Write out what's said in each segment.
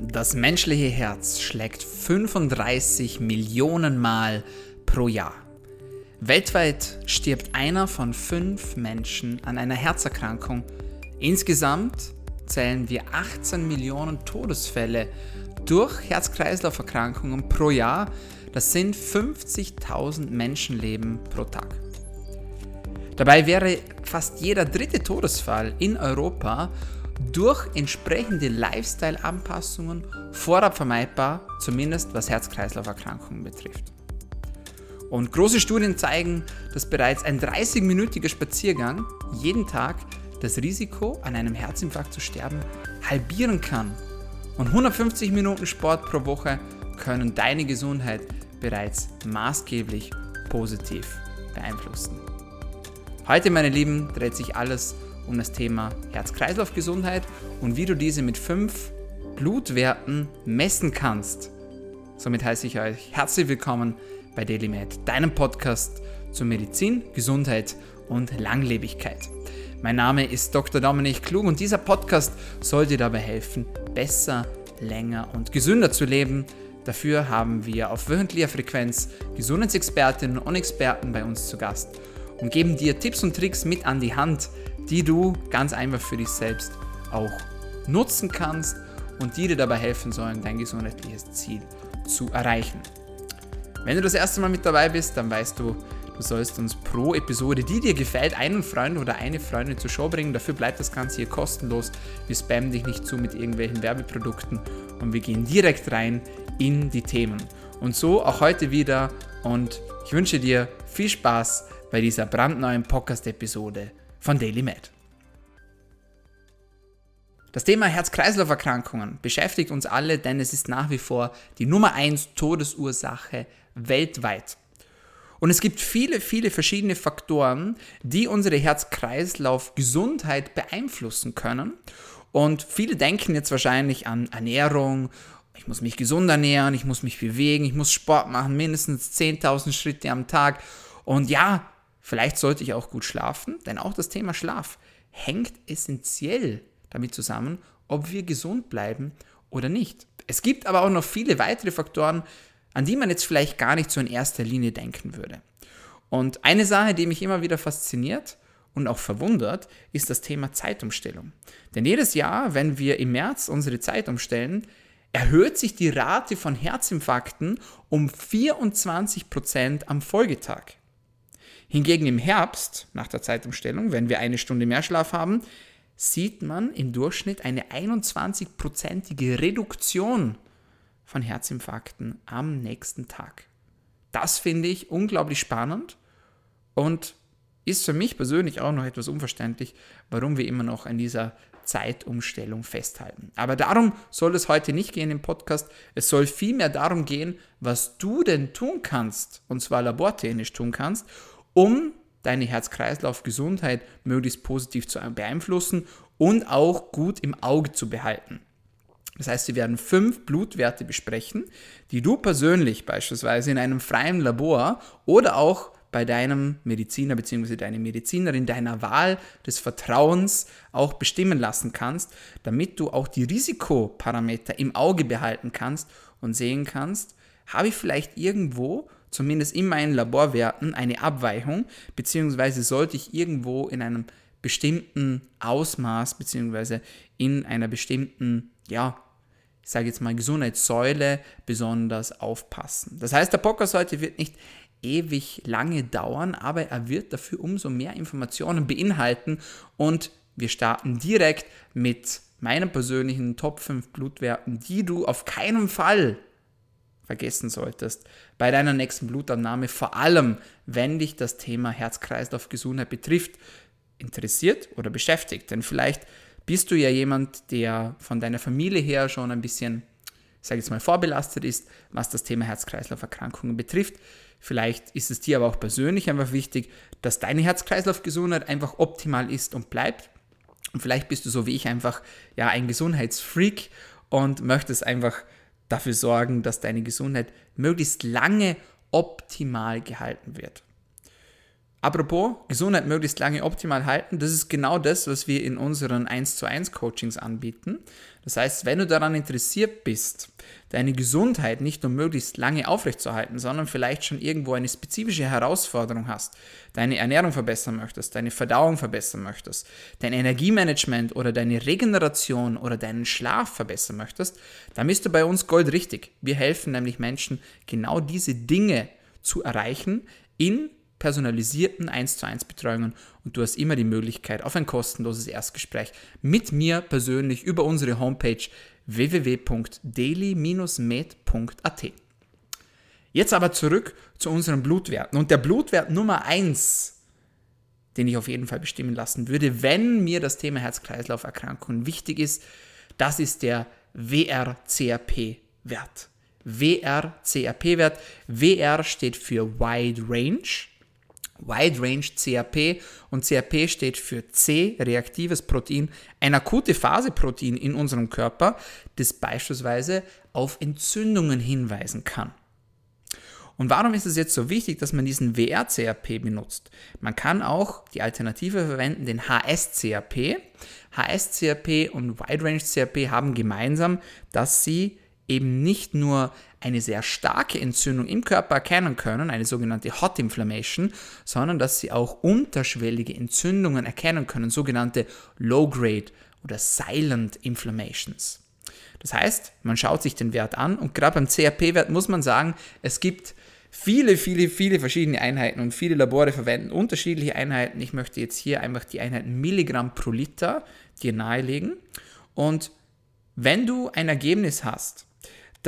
Das menschliche Herz schlägt 35 Millionen Mal pro Jahr. Weltweit stirbt einer von fünf Menschen an einer Herzerkrankung. Insgesamt zählen wir 18 Millionen Todesfälle durch Herz-Kreislauf-Erkrankungen pro Jahr. Das sind 50.000 Menschenleben pro Tag. Dabei wäre fast jeder dritte Todesfall in Europa durch entsprechende Lifestyle-Anpassungen vorab vermeidbar, zumindest was Herz-Kreislauf-Erkrankungen betrifft. Und große Studien zeigen, dass bereits ein 30-minütiger Spaziergang jeden Tag das Risiko, an einem Herzinfarkt zu sterben, halbieren kann. Und 150 Minuten Sport pro Woche können deine Gesundheit bereits maßgeblich positiv beeinflussen. Heute, meine Lieben, dreht sich alles um um das Thema Herz-Kreislauf-Gesundheit und wie du diese mit fünf Blutwerten messen kannst. Somit heiße ich euch herzlich willkommen bei DailyMed, deinem Podcast zur Medizin, Gesundheit und Langlebigkeit. Mein Name ist Dr. Dominik Klug und dieser Podcast soll dir dabei helfen, besser, länger und gesünder zu leben. Dafür haben wir auf wöchentlicher Frequenz Gesundheitsexpertinnen und Experten bei uns zu Gast und geben dir Tipps und Tricks mit an die Hand, die du ganz einfach für dich selbst auch nutzen kannst und die dir dabei helfen sollen, dein gesundheitliches Ziel zu erreichen. Wenn du das erste Mal mit dabei bist, dann weißt du, du sollst uns pro Episode, die dir gefällt, einen Freund oder eine Freundin zur Show bringen. Dafür bleibt das Ganze hier kostenlos. Wir spammen dich nicht zu mit irgendwelchen Werbeprodukten und wir gehen direkt rein in die Themen. Und so auch heute wieder und ich wünsche dir viel Spaß bei dieser brandneuen Podcast-Episode von Daily Med. Das Thema Herz-Kreislauf-Erkrankungen beschäftigt uns alle, denn es ist nach wie vor die Nummer 1 Todesursache weltweit. Und es gibt viele, viele verschiedene Faktoren, die unsere Herz-Kreislauf-Gesundheit beeinflussen können. Und viele denken jetzt wahrscheinlich an Ernährung, ich muss mich gesund ernähren, ich muss mich bewegen, ich muss Sport machen, mindestens 10.000 Schritte am Tag. Und ja, Vielleicht sollte ich auch gut schlafen, denn auch das Thema Schlaf hängt essentiell damit zusammen, ob wir gesund bleiben oder nicht. Es gibt aber auch noch viele weitere Faktoren, an die man jetzt vielleicht gar nicht so in erster Linie denken würde. Und eine Sache, die mich immer wieder fasziniert und auch verwundert, ist das Thema Zeitumstellung. Denn jedes Jahr, wenn wir im März unsere Zeit umstellen, erhöht sich die Rate von Herzinfarkten um 24% am Folgetag. Hingegen im Herbst, nach der Zeitumstellung, wenn wir eine Stunde mehr Schlaf haben, sieht man im Durchschnitt eine 21-prozentige Reduktion von Herzinfarkten am nächsten Tag. Das finde ich unglaublich spannend und ist für mich persönlich auch noch etwas unverständlich, warum wir immer noch an dieser Zeitumstellung festhalten. Aber darum soll es heute nicht gehen im Podcast. Es soll vielmehr darum gehen, was du denn tun kannst, und zwar labortechnisch tun kannst, um deine Herz-Kreislauf-Gesundheit möglichst positiv zu beeinflussen und auch gut im Auge zu behalten. Das heißt, wir werden fünf Blutwerte besprechen, die du persönlich beispielsweise in einem freien Labor oder auch bei deinem Mediziner bzw. deiner Medizinerin deiner Wahl des Vertrauens auch bestimmen lassen kannst, damit du auch die Risikoparameter im Auge behalten kannst und sehen kannst, habe ich vielleicht irgendwo zumindest in meinen Laborwerten eine Abweichung, beziehungsweise sollte ich irgendwo in einem bestimmten Ausmaß, beziehungsweise in einer bestimmten, ja, ich sage jetzt mal Gesundheitssäule besonders aufpassen. Das heißt, der Podcast heute wird nicht ewig lange dauern, aber er wird dafür umso mehr Informationen beinhalten und wir starten direkt mit meinen persönlichen Top 5 Blutwerten, die du auf keinen Fall vergessen solltest bei deiner nächsten Blutannahme, vor allem wenn dich das Thema Herz-Kreislauf-Gesundheit betrifft, interessiert oder beschäftigt. Denn vielleicht bist du ja jemand, der von deiner Familie her schon ein bisschen, ich jetzt mal, vorbelastet ist, was das Thema Herz-Kreislauf-Erkrankungen betrifft. Vielleicht ist es dir aber auch persönlich einfach wichtig, dass deine Herz-Kreislauf-Gesundheit einfach optimal ist und bleibt. Und vielleicht bist du so wie ich einfach ja ein Gesundheitsfreak und möchtest einfach dafür sorgen, dass deine Gesundheit möglichst lange optimal gehalten wird. Apropos Gesundheit möglichst lange optimal halten, das ist genau das, was wir in unseren 1 zu 1 Coachings anbieten. Das heißt, wenn du daran interessiert bist, deine Gesundheit nicht nur möglichst lange aufrechtzuerhalten, sondern vielleicht schon irgendwo eine spezifische Herausforderung hast, deine Ernährung verbessern möchtest, deine Verdauung verbessern möchtest, dein Energiemanagement oder deine Regeneration oder deinen Schlaf verbessern möchtest, dann bist du bei uns goldrichtig. Wir helfen nämlich Menschen, genau diese Dinge zu erreichen in personalisierten 1 zu 1 Betreuungen und du hast immer die Möglichkeit auf ein kostenloses Erstgespräch mit mir persönlich über unsere Homepage www.daily-med.at. Jetzt aber zurück zu unseren Blutwerten und der Blutwert Nummer 1, den ich auf jeden Fall bestimmen lassen würde, wenn mir das Thema Herz-Kreislauf-Erkrankungen wichtig ist, das ist der WRCRP-Wert. WRCRP-Wert. WR steht für Wide Range Wide Range CRP und CRP steht für C, reaktives Protein, ein akute Phaseprotein in unserem Körper, das beispielsweise auf Entzündungen hinweisen kann. Und warum ist es jetzt so wichtig, dass man diesen WR-CRP benutzt? Man kann auch die Alternative verwenden, den HS-CRP. HS-CRP und Wide Range CRP haben gemeinsam, dass sie eben nicht nur eine sehr starke Entzündung im Körper erkennen können, eine sogenannte Hot Inflammation, sondern dass sie auch unterschwellige Entzündungen erkennen können, sogenannte Low-Grade oder Silent Inflammations. Das heißt, man schaut sich den Wert an und gerade beim CRP-Wert muss man sagen, es gibt viele, viele, viele verschiedene Einheiten und viele Labore verwenden unterschiedliche Einheiten. Ich möchte jetzt hier einfach die Einheiten Milligramm pro Liter dir nahelegen. Und wenn du ein Ergebnis hast,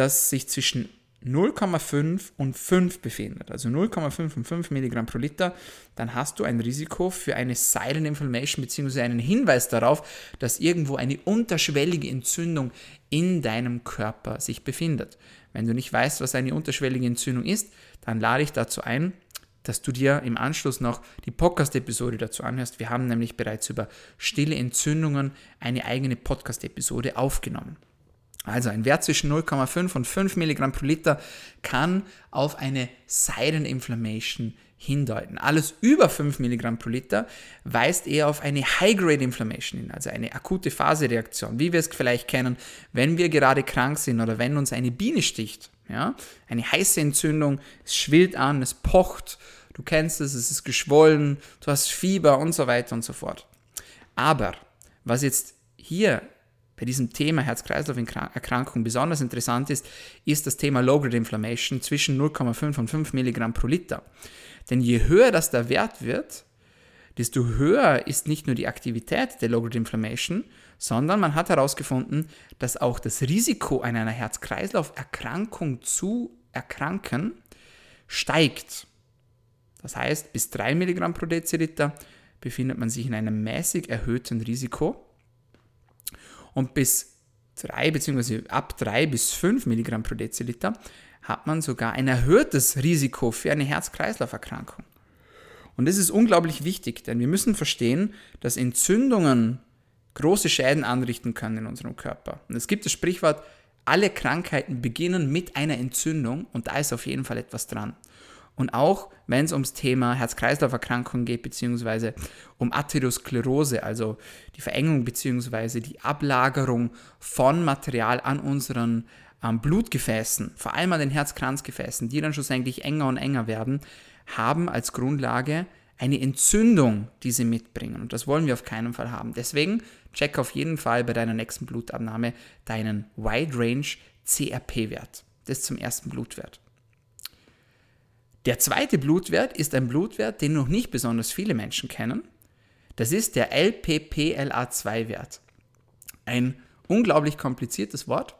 das sich zwischen 0,5 und 5 befindet, also 0,5 und 5 Milligramm pro Liter, dann hast du ein Risiko für eine Silent Inflammation bzw. einen Hinweis darauf, dass irgendwo eine unterschwellige Entzündung in deinem Körper sich befindet. Wenn du nicht weißt, was eine unterschwellige Entzündung ist, dann lade ich dazu ein, dass du dir im Anschluss noch die Podcast-Episode dazu anhörst. Wir haben nämlich bereits über stille Entzündungen eine eigene Podcast-Episode aufgenommen. Also ein Wert zwischen 0,5 und 5 Milligramm pro Liter kann auf eine Silent Inflammation hindeuten. Alles über 5 Milligramm pro Liter weist eher auf eine High-Grade Inflammation hin, also eine akute Phasereaktion, wie wir es vielleicht kennen, wenn wir gerade krank sind oder wenn uns eine Biene sticht. Ja? Eine heiße Entzündung, es schwillt an, es pocht, du kennst es, es ist geschwollen, du hast Fieber und so weiter und so fort. Aber was jetzt hier bei diesem Thema Herz-Kreislauf-Erkrankung besonders interessant ist, ist das Thema Low-Grade Inflammation zwischen 0,5 und 5 Milligramm pro Liter. Denn je höher das der Wert wird, desto höher ist nicht nur die Aktivität der Low-Grade Inflammation, sondern man hat herausgefunden, dass auch das Risiko an einer Herz-Kreislauf-Erkrankung zu erkranken steigt. Das heißt, bis 3 Milligramm pro Deziliter befindet man sich in einem mäßig erhöhten Risiko und bis 3 bzw. ab 3 bis 5 Milligramm pro Deziliter hat man sogar ein erhöhtes Risiko für eine Herz-Kreislauf-Erkrankung. Und das ist unglaublich wichtig, denn wir müssen verstehen, dass Entzündungen große Schäden anrichten können in unserem Körper. Und es gibt das Sprichwort, alle Krankheiten beginnen mit einer Entzündung und da ist auf jeden Fall etwas dran. Und auch wenn es ums Thema Herz-Kreislauf-Erkrankungen geht, beziehungsweise um Atherosklerose, also die Verengung beziehungsweise die Ablagerung von Material an unseren ähm, Blutgefäßen, vor allem an den Herzkranzgefäßen, die dann schlussendlich enger und enger werden, haben als Grundlage eine Entzündung, die sie mitbringen. Und das wollen wir auf keinen Fall haben. Deswegen check auf jeden Fall bei deiner nächsten Blutabnahme deinen Wide Range CRP-Wert. Das zum ersten Blutwert. Der zweite Blutwert ist ein Blutwert, den noch nicht besonders viele Menschen kennen. Das ist der LPPLA2-Wert. Ein unglaublich kompliziertes Wort.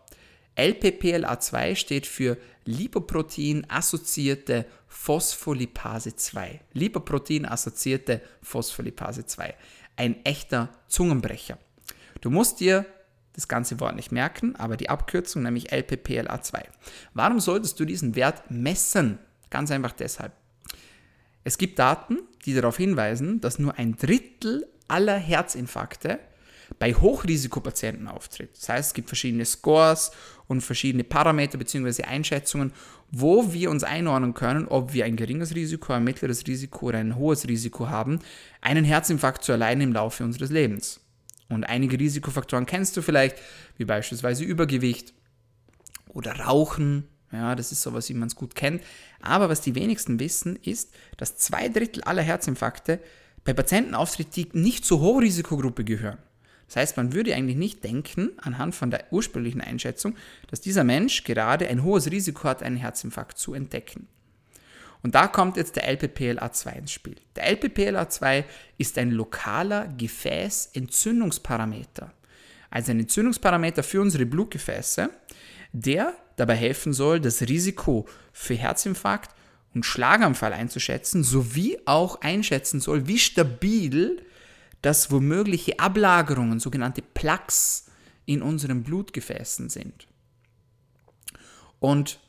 LPPLA2 steht für Lipoprotein-assoziierte Phospholipase 2. Lipoprotein-assoziierte Phospholipase 2. Ein echter Zungenbrecher. Du musst dir das ganze Wort nicht merken, aber die Abkürzung, nämlich LPPLA2. Warum solltest du diesen Wert messen? Ganz einfach deshalb. Es gibt Daten, die darauf hinweisen, dass nur ein Drittel aller Herzinfarkte bei Hochrisikopatienten auftritt. Das heißt, es gibt verschiedene Scores und verschiedene Parameter bzw. Einschätzungen, wo wir uns einordnen können, ob wir ein geringes Risiko, ein mittleres Risiko oder ein hohes Risiko haben, einen Herzinfarkt zu erleiden im Laufe unseres Lebens. Und einige Risikofaktoren kennst du vielleicht, wie beispielsweise Übergewicht oder Rauchen. Ja, das ist sowas, wie man es gut kennt. Aber was die wenigsten wissen, ist, dass zwei Drittel aller Herzinfarkte bei Patienten auftritt, die nicht zur Hochrisikogruppe gehören. Das heißt, man würde eigentlich nicht denken, anhand von der ursprünglichen Einschätzung, dass dieser Mensch gerade ein hohes Risiko hat, einen Herzinfarkt zu entdecken. Und da kommt jetzt der LPPLA2 ins Spiel. Der LPPLA2 ist ein lokaler Gefäßentzündungsparameter. Also ein Entzündungsparameter für unsere Blutgefäße, der dabei helfen soll, das Risiko für Herzinfarkt und Schlaganfall einzuschätzen, sowie auch einschätzen soll, wie stabil dass womögliche Ablagerungen, sogenannte Plaques, in unseren Blutgefäßen sind. Und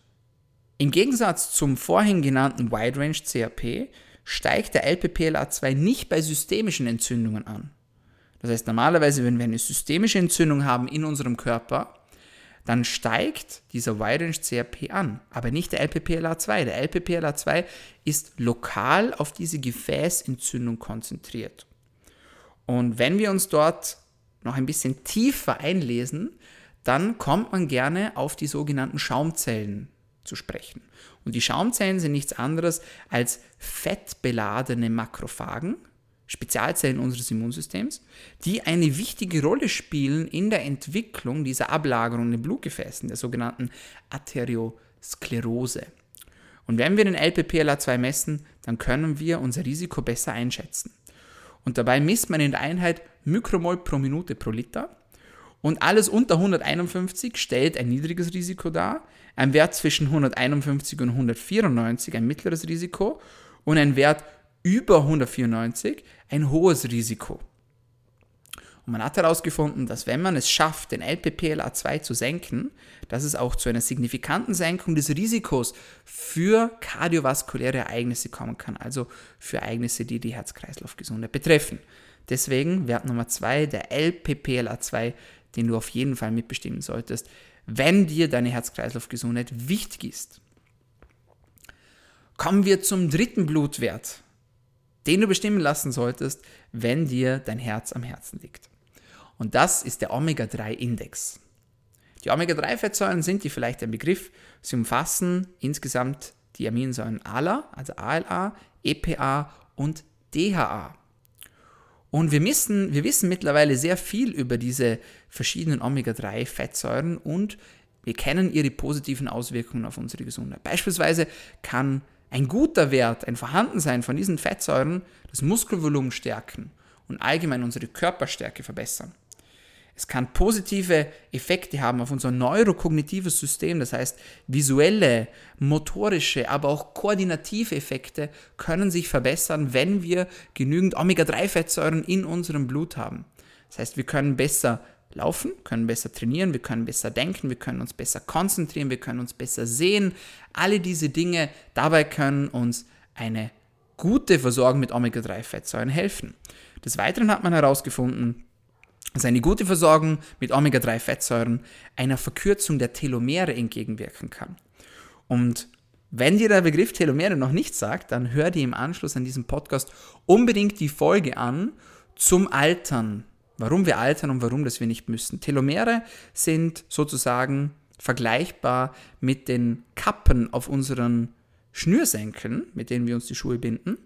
im Gegensatz zum vorhin genannten Wide Range CRP steigt der LPPLA2 nicht bei systemischen Entzündungen an. Das heißt, normalerweise, wenn wir eine systemische Entzündung haben in unserem Körper, dann steigt dieser Wide Range CRP an, aber nicht der LPPLA2. Der LPPLA2 ist lokal auf diese Gefäßentzündung konzentriert. Und wenn wir uns dort noch ein bisschen tiefer einlesen, dann kommt man gerne auf die sogenannten Schaumzellen zu sprechen. Und die Schaumzellen sind nichts anderes als fettbeladene Makrophagen, Spezialzellen unseres Immunsystems, die eine wichtige Rolle spielen in der Entwicklung dieser Ablagerung in den Blutgefäßen, der sogenannten Arteriosklerose. Und wenn wir den LPPLA2 messen, dann können wir unser Risiko besser einschätzen. Und dabei misst man in der Einheit Mikromol pro Minute pro Liter. Und alles unter 151 stellt ein niedriges Risiko dar, ein Wert zwischen 151 und 194 ein mittleres Risiko und ein Wert über 194 ein hohes Risiko. Und man hat herausgefunden, dass wenn man es schafft, den LPPLA2 zu senken, dass es auch zu einer signifikanten Senkung des Risikos für kardiovaskuläre Ereignisse kommen kann, also für Ereignisse, die die Herz-Kreislauf-Gesundheit betreffen. Deswegen Wert Nummer 2, der LPPLA2, den du auf jeden Fall mitbestimmen solltest, wenn dir deine Herz-Kreislauf-Gesundheit wichtig ist. Kommen wir zum dritten Blutwert, den du bestimmen lassen solltest, wenn dir dein Herz am Herzen liegt. Und das ist der Omega-3-Index. Die Omega-3-Fettsäuren sind dir vielleicht ein Begriff. Sie umfassen insgesamt die Aminosäuren ALA, also ALA, EPA und DHA. Und wir, müssen, wir wissen mittlerweile sehr viel über diese verschiedenen Omega-3-Fettsäuren und wir kennen ihre positiven Auswirkungen auf unsere Gesundheit. Beispielsweise kann ein guter Wert, ein Vorhandensein von diesen Fettsäuren das Muskelvolumen stärken und allgemein unsere Körperstärke verbessern. Es kann positive Effekte haben auf unser neurokognitives System, das heißt visuelle, motorische, aber auch koordinative Effekte können sich verbessern, wenn wir genügend Omega-3-Fettsäuren in unserem Blut haben. Das heißt, wir können besser laufen, können besser trainieren, wir können besser denken, wir können uns besser konzentrieren, wir können uns besser sehen. Alle diese Dinge dabei können uns eine gute Versorgung mit Omega-3-Fettsäuren helfen. Des Weiteren hat man herausgefunden, dass eine gute Versorgung mit Omega-3-Fettsäuren einer Verkürzung der Telomere entgegenwirken kann. Und wenn dir der Begriff Telomere noch nichts sagt, dann hör dir im Anschluss an diesem Podcast unbedingt die Folge an zum Altern. Warum wir altern und warum das wir nicht müssen. Telomere sind sozusagen vergleichbar mit den Kappen auf unseren Schnürsenkeln, mit denen wir uns die Schuhe binden.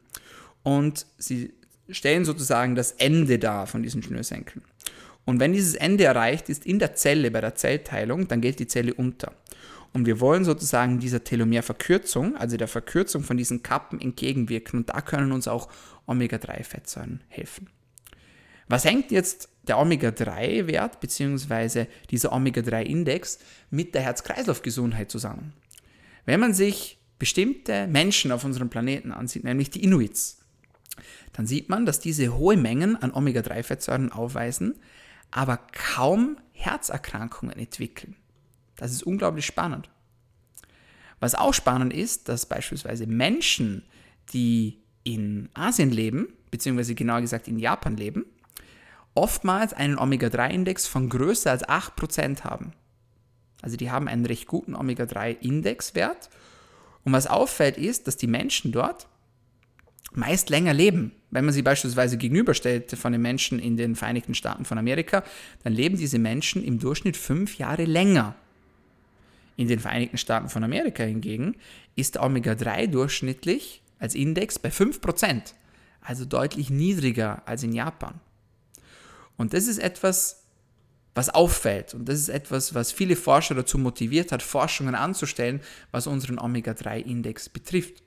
Und sie stellen sozusagen das Ende dar von diesen Schnürsenkeln. Und wenn dieses Ende erreicht ist in der Zelle bei der Zellteilung, dann geht die Zelle unter. Und wir wollen sozusagen dieser Telomerverkürzung, also der Verkürzung von diesen Kappen entgegenwirken. Und da können uns auch Omega-3-Fettsäuren helfen. Was hängt jetzt der Omega-3-Wert bzw. dieser Omega-3-Index mit der Herz-Kreislauf-Gesundheit zusammen? Wenn man sich bestimmte Menschen auf unserem Planeten ansieht, nämlich die Inuits, dann sieht man, dass diese hohe Mengen an Omega-3-Fettsäuren aufweisen, aber kaum Herzerkrankungen entwickeln. Das ist unglaublich spannend. Was auch spannend ist, dass beispielsweise Menschen, die in Asien leben, beziehungsweise genauer gesagt in Japan leben, oftmals einen Omega-3-Index von größer als 8% haben. Also die haben einen recht guten Omega-3-Indexwert. Und was auffällt ist, dass die Menschen dort meist länger leben. Wenn man sie beispielsweise gegenüberstellt von den Menschen in den Vereinigten Staaten von Amerika, dann leben diese Menschen im Durchschnitt fünf Jahre länger. In den Vereinigten Staaten von Amerika hingegen ist der Omega-3 durchschnittlich als Index bei 5%, also deutlich niedriger als in Japan. Und das ist etwas, was auffällt. Und das ist etwas, was viele Forscher dazu motiviert hat, Forschungen anzustellen, was unseren Omega-3-Index betrifft.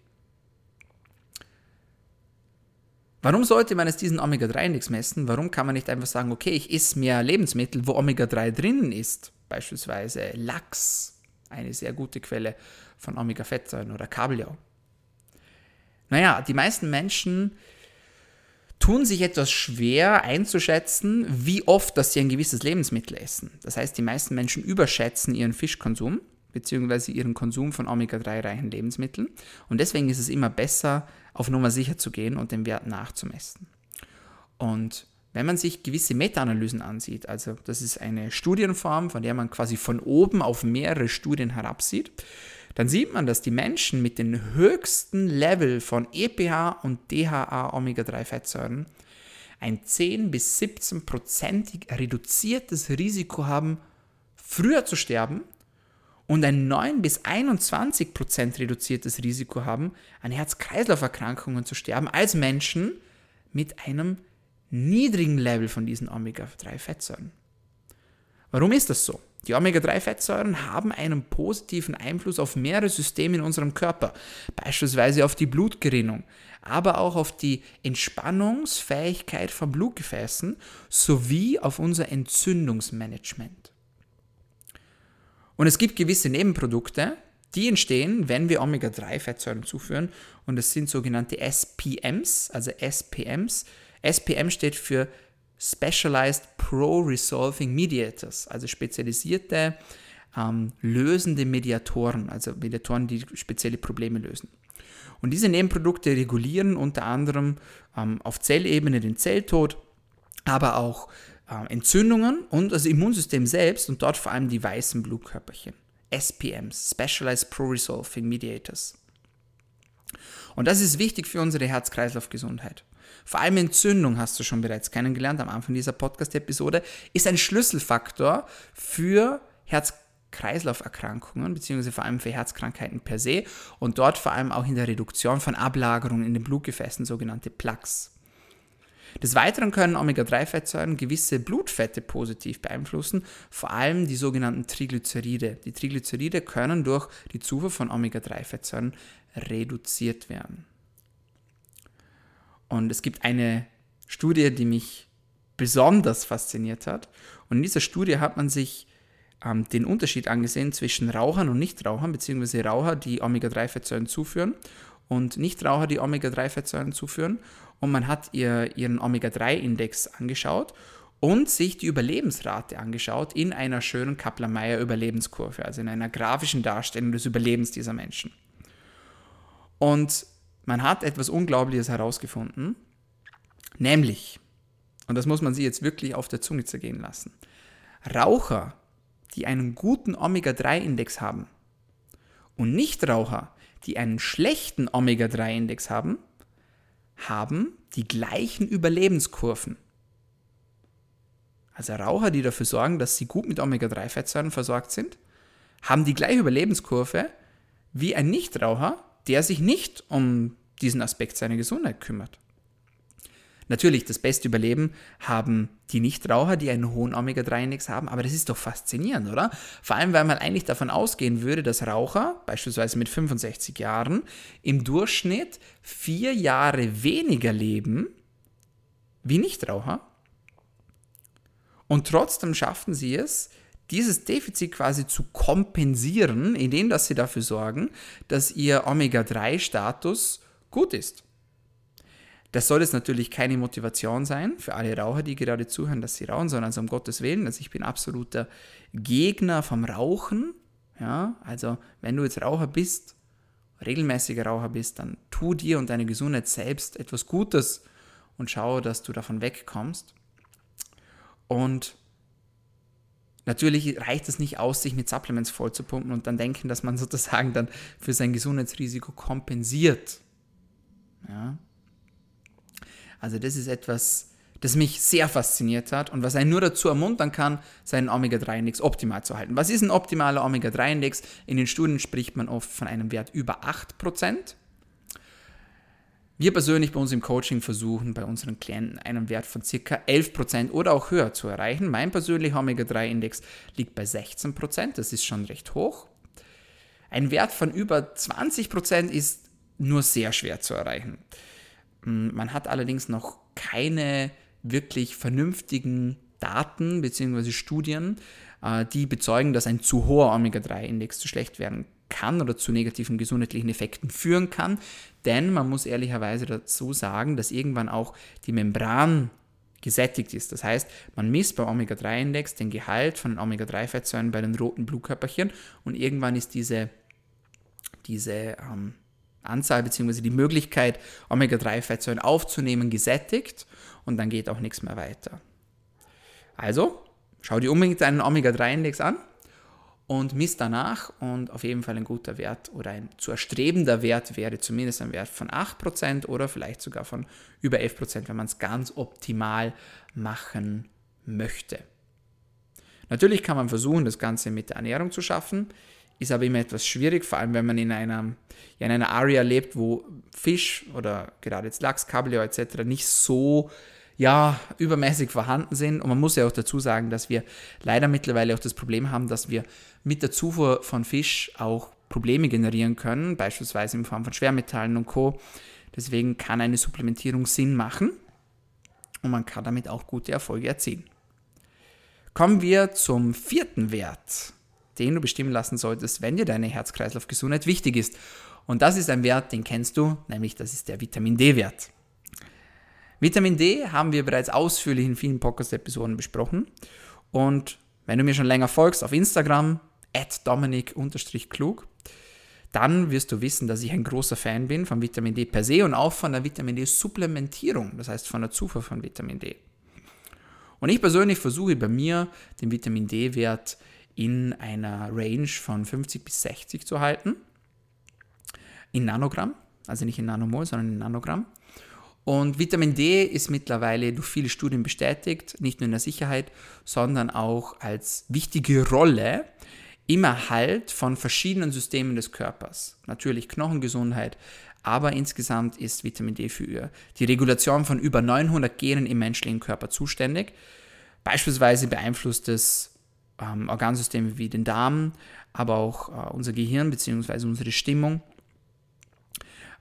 Warum sollte man jetzt diesen Omega-3-Index messen? Warum kann man nicht einfach sagen, okay, ich esse mehr Lebensmittel, wo Omega-3 drinnen ist? Beispielsweise Lachs, eine sehr gute Quelle von Omega-Fettsäuren oder Kabeljau. Naja, die meisten Menschen tun sich etwas schwer einzuschätzen, wie oft dass sie ein gewisses Lebensmittel essen. Das heißt, die meisten Menschen überschätzen ihren Fischkonsum bzw. ihren Konsum von Omega-3-reichen Lebensmitteln. Und deswegen ist es immer besser, auf Nummer sicher zu gehen und den Wert nachzumessen. Und wenn man sich gewisse Meta-Analysen ansieht, also das ist eine Studienform, von der man quasi von oben auf mehrere Studien herabsieht, dann sieht man, dass die Menschen mit dem höchsten Level von EPH und DHA Omega-3-Fettsäuren ein 10 bis 17-prozentig reduziertes Risiko haben, früher zu sterben und ein 9 bis 21 Prozent reduziertes Risiko haben, an Herz-Kreislauf-Erkrankungen zu sterben, als Menschen mit einem niedrigen Level von diesen Omega-3-Fettsäuren. Warum ist das so? Die Omega-3-Fettsäuren haben einen positiven Einfluss auf mehrere Systeme in unserem Körper, beispielsweise auf die Blutgerinnung, aber auch auf die Entspannungsfähigkeit von Blutgefäßen sowie auf unser Entzündungsmanagement. Und es gibt gewisse Nebenprodukte, die entstehen, wenn wir Omega-3-Fettsäuren zuführen und das sind sogenannte SPMs, also SPMs. SPM steht für Specialized Pro-Resolving Mediators, also spezialisierte ähm, lösende Mediatoren, also Mediatoren, die spezielle Probleme lösen. Und diese Nebenprodukte regulieren unter anderem ähm, auf Zellebene den Zelltod, aber auch äh, Entzündungen und das Immunsystem selbst und dort vor allem die weißen Blutkörperchen. SPMs, Specialized Pro-Resolving Mediators. Und das ist wichtig für unsere Herz-Kreislauf-Gesundheit. Vor allem Entzündung hast du schon bereits kennengelernt am Anfang dieser Podcast-Episode, ist ein Schlüsselfaktor für Herz-Kreislauf-Erkrankungen, beziehungsweise vor allem für Herzkrankheiten per se und dort vor allem auch in der Reduktion von Ablagerungen in den Blutgefäßen, sogenannte Plaques. Des Weiteren können Omega-3-Fettsäuren gewisse Blutfette positiv beeinflussen, vor allem die sogenannten Triglyceride. Die Triglyceride können durch die Zufuhr von Omega-3-Fettsäuren reduziert werden. Und es gibt eine Studie, die mich besonders fasziniert hat. Und in dieser Studie hat man sich ähm, den Unterschied angesehen zwischen Rauchern und Nichtrauchern, beziehungsweise Raucher, die Omega-3-Fettsäuren zuführen und Nichtraucher, die Omega-3-Fettsäuren zuführen. Und man hat ihr, ihren Omega-3-Index angeschaut und sich die Überlebensrate angeschaut in einer schönen Kaplan-Meier-Überlebenskurve, also in einer grafischen Darstellung des Überlebens dieser Menschen. Und man hat etwas Unglaubliches herausgefunden, nämlich, und das muss man sich jetzt wirklich auf der Zunge zergehen lassen, Raucher, die einen guten Omega-3-Index haben und Nichtraucher, die einen schlechten Omega-3-Index haben, haben die gleichen Überlebenskurven. Also Raucher, die dafür sorgen, dass sie gut mit Omega-3-Fettsäuren versorgt sind, haben die gleiche Überlebenskurve wie ein Nichtraucher, der sich nicht um diesen Aspekt seiner Gesundheit kümmert. Natürlich, das beste Überleben haben die Nichtraucher, die einen hohen Omega-3-Index haben, aber das ist doch faszinierend, oder? Vor allem, weil man eigentlich davon ausgehen würde, dass Raucher, beispielsweise mit 65 Jahren, im Durchschnitt vier Jahre weniger leben wie Nichtraucher. Und trotzdem schaffen sie es, dieses Defizit quasi zu kompensieren, indem dass sie dafür sorgen, dass ihr Omega-3-Status gut ist. Das soll jetzt natürlich keine Motivation sein für alle Raucher, die gerade zuhören, dass sie rauchen, sondern also um Gottes Willen. Also ich bin absoluter Gegner vom Rauchen. Ja, also wenn du jetzt Raucher bist, regelmäßiger Raucher bist, dann tu dir und deine Gesundheit selbst etwas Gutes und schau, dass du davon wegkommst. Und natürlich reicht es nicht aus, sich mit Supplements vollzupumpen und dann denken, dass man sozusagen dann für sein Gesundheitsrisiko kompensiert. Ja. Also das ist etwas, das mich sehr fasziniert hat und was einen nur dazu ermuntern kann, seinen Omega-3-Index optimal zu halten. Was ist ein optimaler Omega-3-Index? In den Studien spricht man oft von einem Wert über 8%. Wir persönlich bei uns im Coaching versuchen bei unseren Klienten einen Wert von ca. 11% oder auch höher zu erreichen. Mein persönlicher Omega-3-Index liegt bei 16%, das ist schon recht hoch. Ein Wert von über 20% ist nur sehr schwer zu erreichen. Hm, man hat allerdings noch keine wirklich vernünftigen Daten bzw. Studien, äh, die bezeugen, dass ein zu hoher Omega-3-Index zu schlecht werden kann oder zu negativen gesundheitlichen Effekten führen kann. Denn man muss ehrlicherweise dazu sagen, dass irgendwann auch die Membran gesättigt ist. Das heißt, man misst beim Omega-3-Index den Gehalt von Omega-3-Fettsäuren bei den roten Blutkörperchen und irgendwann ist diese, diese ähm, Anzahl bzw. die Möglichkeit, Omega-3-Fettsäuren aufzunehmen, gesättigt und dann geht auch nichts mehr weiter. Also, schau dir unbedingt einen Omega-3-Index an und misst danach und auf jeden Fall ein guter Wert oder ein zu erstrebender Wert wäre zumindest ein Wert von 8% oder vielleicht sogar von über 11%, wenn man es ganz optimal machen möchte. Natürlich kann man versuchen, das Ganze mit der Ernährung zu schaffen ist aber immer etwas schwierig, vor allem wenn man in einer, ja, in einer Area lebt, wo Fisch oder gerade jetzt Lachs, Kabeljau etc. nicht so ja, übermäßig vorhanden sind. Und man muss ja auch dazu sagen, dass wir leider mittlerweile auch das Problem haben, dass wir mit der Zufuhr von Fisch auch Probleme generieren können, beispielsweise in Form von Schwermetallen und Co. Deswegen kann eine Supplementierung Sinn machen und man kann damit auch gute Erfolge erzielen. Kommen wir zum vierten Wert den du bestimmen lassen solltest, wenn dir deine Herz-Kreislauf-Gesundheit wichtig ist. Und das ist ein Wert, den kennst du, nämlich das ist der Vitamin D-Wert. Vitamin D haben wir bereits ausführlich in vielen Podcast-Episoden besprochen. Und wenn du mir schon länger folgst auf Instagram, at dominik-klug, dann wirst du wissen, dass ich ein großer Fan bin von Vitamin D per se und auch von der Vitamin D-Supplementierung, das heißt von der Zufuhr von Vitamin D. Und ich persönlich versuche bei mir den Vitamin D-Wert in einer Range von 50 bis 60 zu halten. In Nanogramm, also nicht in Nanomol, sondern in Nanogramm. Und Vitamin D ist mittlerweile durch viele Studien bestätigt, nicht nur in der Sicherheit, sondern auch als wichtige Rolle im Erhalt von verschiedenen Systemen des Körpers. Natürlich Knochengesundheit, aber insgesamt ist Vitamin D für die Regulation von über 900 Genen im menschlichen Körper zuständig. Beispielsweise beeinflusst es ähm, Organsysteme wie den Darm, aber auch äh, unser Gehirn bzw. unsere Stimmung,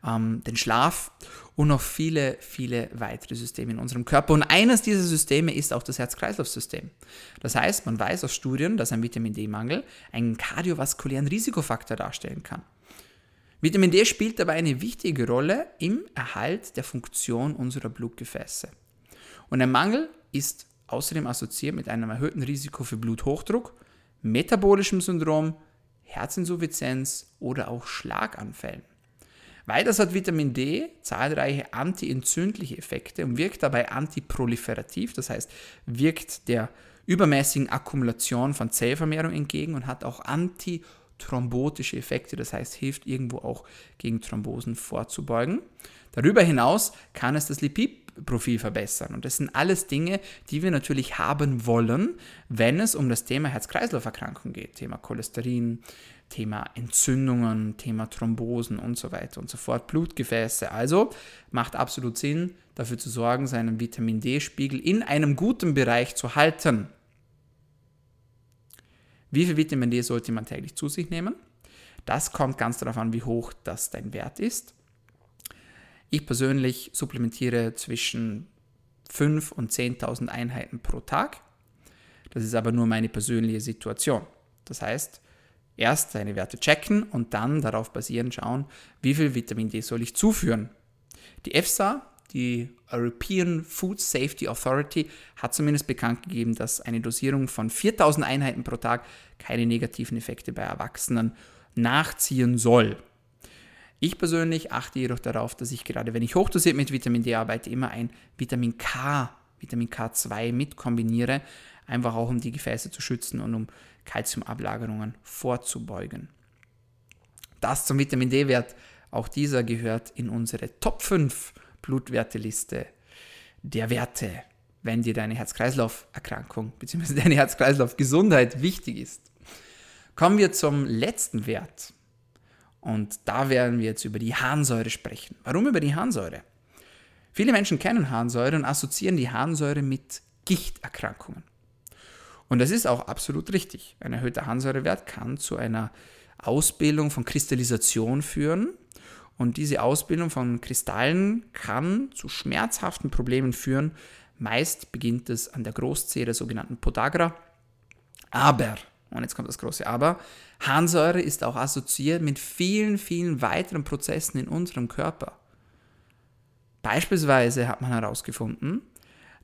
ähm, den Schlaf und noch viele, viele weitere Systeme in unserem Körper. Und eines dieser Systeme ist auch das Herz-Kreislauf-System. Das heißt, man weiß aus Studien, dass ein Vitamin D-Mangel einen kardiovaskulären Risikofaktor darstellen kann. Vitamin D spielt dabei eine wichtige Rolle im Erhalt der Funktion unserer Blutgefäße. Und ein Mangel ist außerdem assoziiert mit einem erhöhten Risiko für Bluthochdruck, metabolischem Syndrom, Herzinsuffizienz oder auch Schlaganfällen. Weiters hat Vitamin D zahlreiche antientzündliche Effekte und wirkt dabei antiproliferativ, das heißt, wirkt der übermäßigen Akkumulation von Zellvermehrung entgegen und hat auch antithrombotische Effekte, das heißt, hilft irgendwo auch gegen Thrombosen vorzubeugen. Darüber hinaus kann es das Lipidprofil verbessern. Und das sind alles Dinge, die wir natürlich haben wollen, wenn es um das Thema Herz-Kreislauf-Erkrankung geht. Thema Cholesterin, Thema Entzündungen, Thema Thrombosen und so weiter und so fort, Blutgefäße. Also macht absolut Sinn, dafür zu sorgen, seinen Vitamin D-Spiegel in einem guten Bereich zu halten. Wie viel Vitamin D sollte man täglich zu sich nehmen? Das kommt ganz darauf an, wie hoch das dein Wert ist. Ich persönlich supplementiere zwischen 5.000 und 10.000 Einheiten pro Tag. Das ist aber nur meine persönliche Situation. Das heißt, erst seine Werte checken und dann darauf basierend schauen, wie viel Vitamin D soll ich zuführen. Die EFSA, die European Food Safety Authority, hat zumindest bekannt gegeben, dass eine Dosierung von 4000 Einheiten pro Tag keine negativen Effekte bei Erwachsenen nachziehen soll. Ich persönlich achte jedoch darauf, dass ich gerade, wenn ich hochdosiert mit Vitamin D arbeite, immer ein Vitamin K Vitamin K2 mit kombiniere, einfach auch um die Gefäße zu schützen und um Kalziumablagerungen vorzubeugen. Das zum Vitamin D-Wert. Auch dieser gehört in unsere Top 5 Blutwerteliste der Werte, wenn dir deine Herz-Kreislauf-Erkrankung bzw. deine Herz-Kreislauf-Gesundheit wichtig ist. Kommen wir zum letzten Wert. Und da werden wir jetzt über die Harnsäure sprechen. Warum über die Harnsäure? Viele Menschen kennen Harnsäure und assoziieren die Harnsäure mit Gichterkrankungen. Und das ist auch absolut richtig. Ein erhöhter Harnsäurewert kann zu einer Ausbildung von Kristallisation führen. Und diese Ausbildung von Kristallen kann zu schmerzhaften Problemen führen. Meist beginnt es an der Großzehe der sogenannten Podagra. Aber, und jetzt kommt das große Aber, Harnsäure ist auch assoziiert mit vielen, vielen weiteren Prozessen in unserem Körper. Beispielsweise hat man herausgefunden,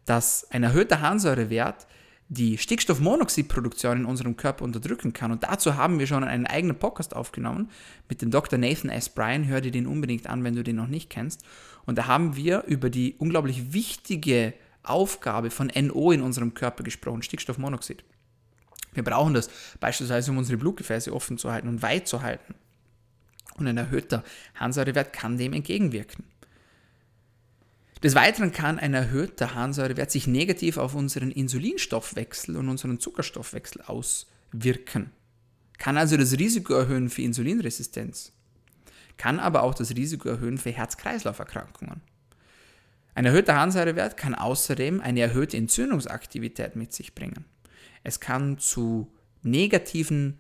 dass ein erhöhter Harnsäurewert die Stickstoffmonoxidproduktion in unserem Körper unterdrücken kann. Und dazu haben wir schon einen eigenen Podcast aufgenommen mit dem Dr. Nathan S. Bryan. Hör dir den unbedingt an, wenn du den noch nicht kennst. Und da haben wir über die unglaublich wichtige Aufgabe von NO in unserem Körper gesprochen, Stickstoffmonoxid. Wir brauchen das beispielsweise, um unsere Blutgefäße offen zu halten und weit zu halten. Und ein erhöhter Harnsäurewert kann dem entgegenwirken. Des Weiteren kann ein erhöhter Harnsäurewert sich negativ auf unseren Insulinstoffwechsel und unseren Zuckerstoffwechsel auswirken. Kann also das Risiko erhöhen für Insulinresistenz. Kann aber auch das Risiko erhöhen für Herz-Kreislauf-Erkrankungen. Ein erhöhter Harnsäurewert kann außerdem eine erhöhte Entzündungsaktivität mit sich bringen. Es kann zu negativen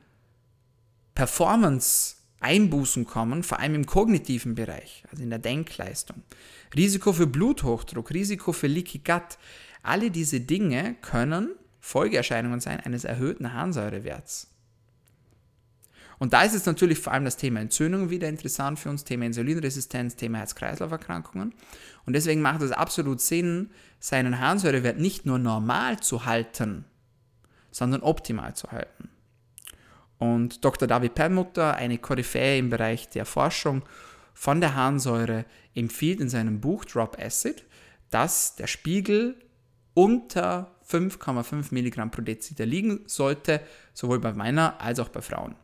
Performance-Einbußen kommen, vor allem im kognitiven Bereich, also in der Denkleistung. Risiko für Bluthochdruck, Risiko für Leaky Gut, alle diese Dinge können Folgeerscheinungen sein eines erhöhten Harnsäurewerts. Und da ist jetzt natürlich vor allem das Thema Entzündung wieder interessant für uns, Thema Insulinresistenz, Thema Herz-Kreislauf-Erkrankungen. Und deswegen macht es absolut Sinn, seinen Harnsäurewert nicht nur normal zu halten, sondern optimal zu halten. Und Dr. David Perlmutter, eine Koryphäe im Bereich der Forschung von der Harnsäure, empfiehlt in seinem Buch Drop Acid, dass der Spiegel unter 5,5 Milligramm pro Deziliter liegen sollte, sowohl bei Männern als auch bei Frauen.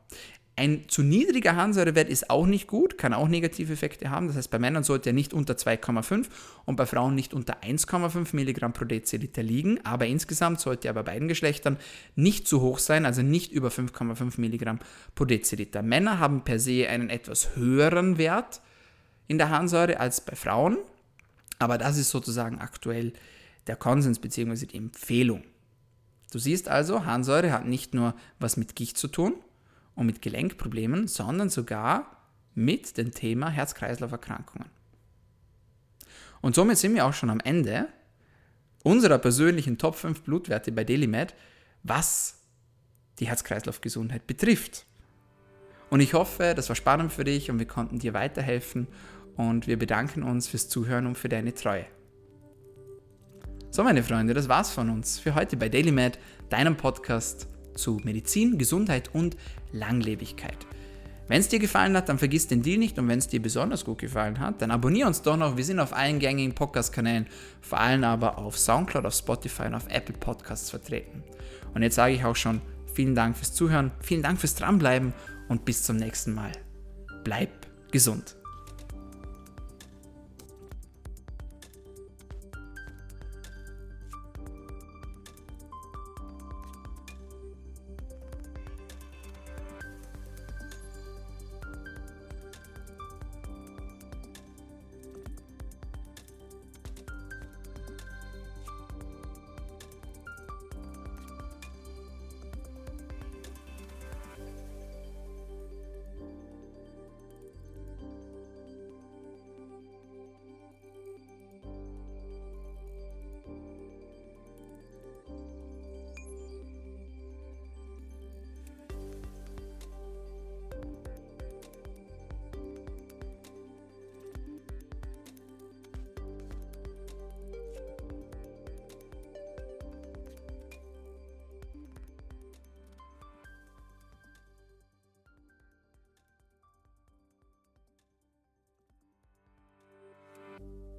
Ein zu niedriger Harnsäurewert ist auch nicht gut, kann auch negative Effekte haben. Das heißt, bei Männern sollte er nicht unter 2,5 und bei Frauen nicht unter 1,5 Milligramm pro Deziliter liegen. Aber insgesamt sollte er bei beiden Geschlechtern nicht zu hoch sein, also nicht über 5,5 Milligramm pro Deziliter. Männer haben per se einen etwas höheren Wert in der Harnsäure als bei Frauen, aber das ist sozusagen aktuell der Konsens bzw. die Empfehlung. Du siehst also, Harnsäure hat nicht nur was mit Gicht zu tun, und mit Gelenkproblemen, sondern sogar mit dem Thema Herz-Kreislauf-Erkrankungen. Und somit sind wir auch schon am Ende unserer persönlichen Top 5 Blutwerte bei DailyMed, was die Herz-Kreislauf-Gesundheit betrifft. Und ich hoffe, das war spannend für dich und wir konnten dir weiterhelfen und wir bedanken uns fürs Zuhören und für deine Treue. So, meine Freunde, das war's von uns für heute bei DailyMed, deinem Podcast zu Medizin, Gesundheit und Langlebigkeit. Wenn es dir gefallen hat, dann vergiss den Deal nicht und wenn es dir besonders gut gefallen hat, dann abonniere uns doch noch. Wir sind auf allen gängigen Podcast-Kanälen, vor allem aber auf Soundcloud, auf Spotify und auf Apple Podcasts vertreten. Und jetzt sage ich auch schon vielen Dank fürs Zuhören, vielen Dank fürs Dranbleiben und bis zum nächsten Mal. Bleib gesund.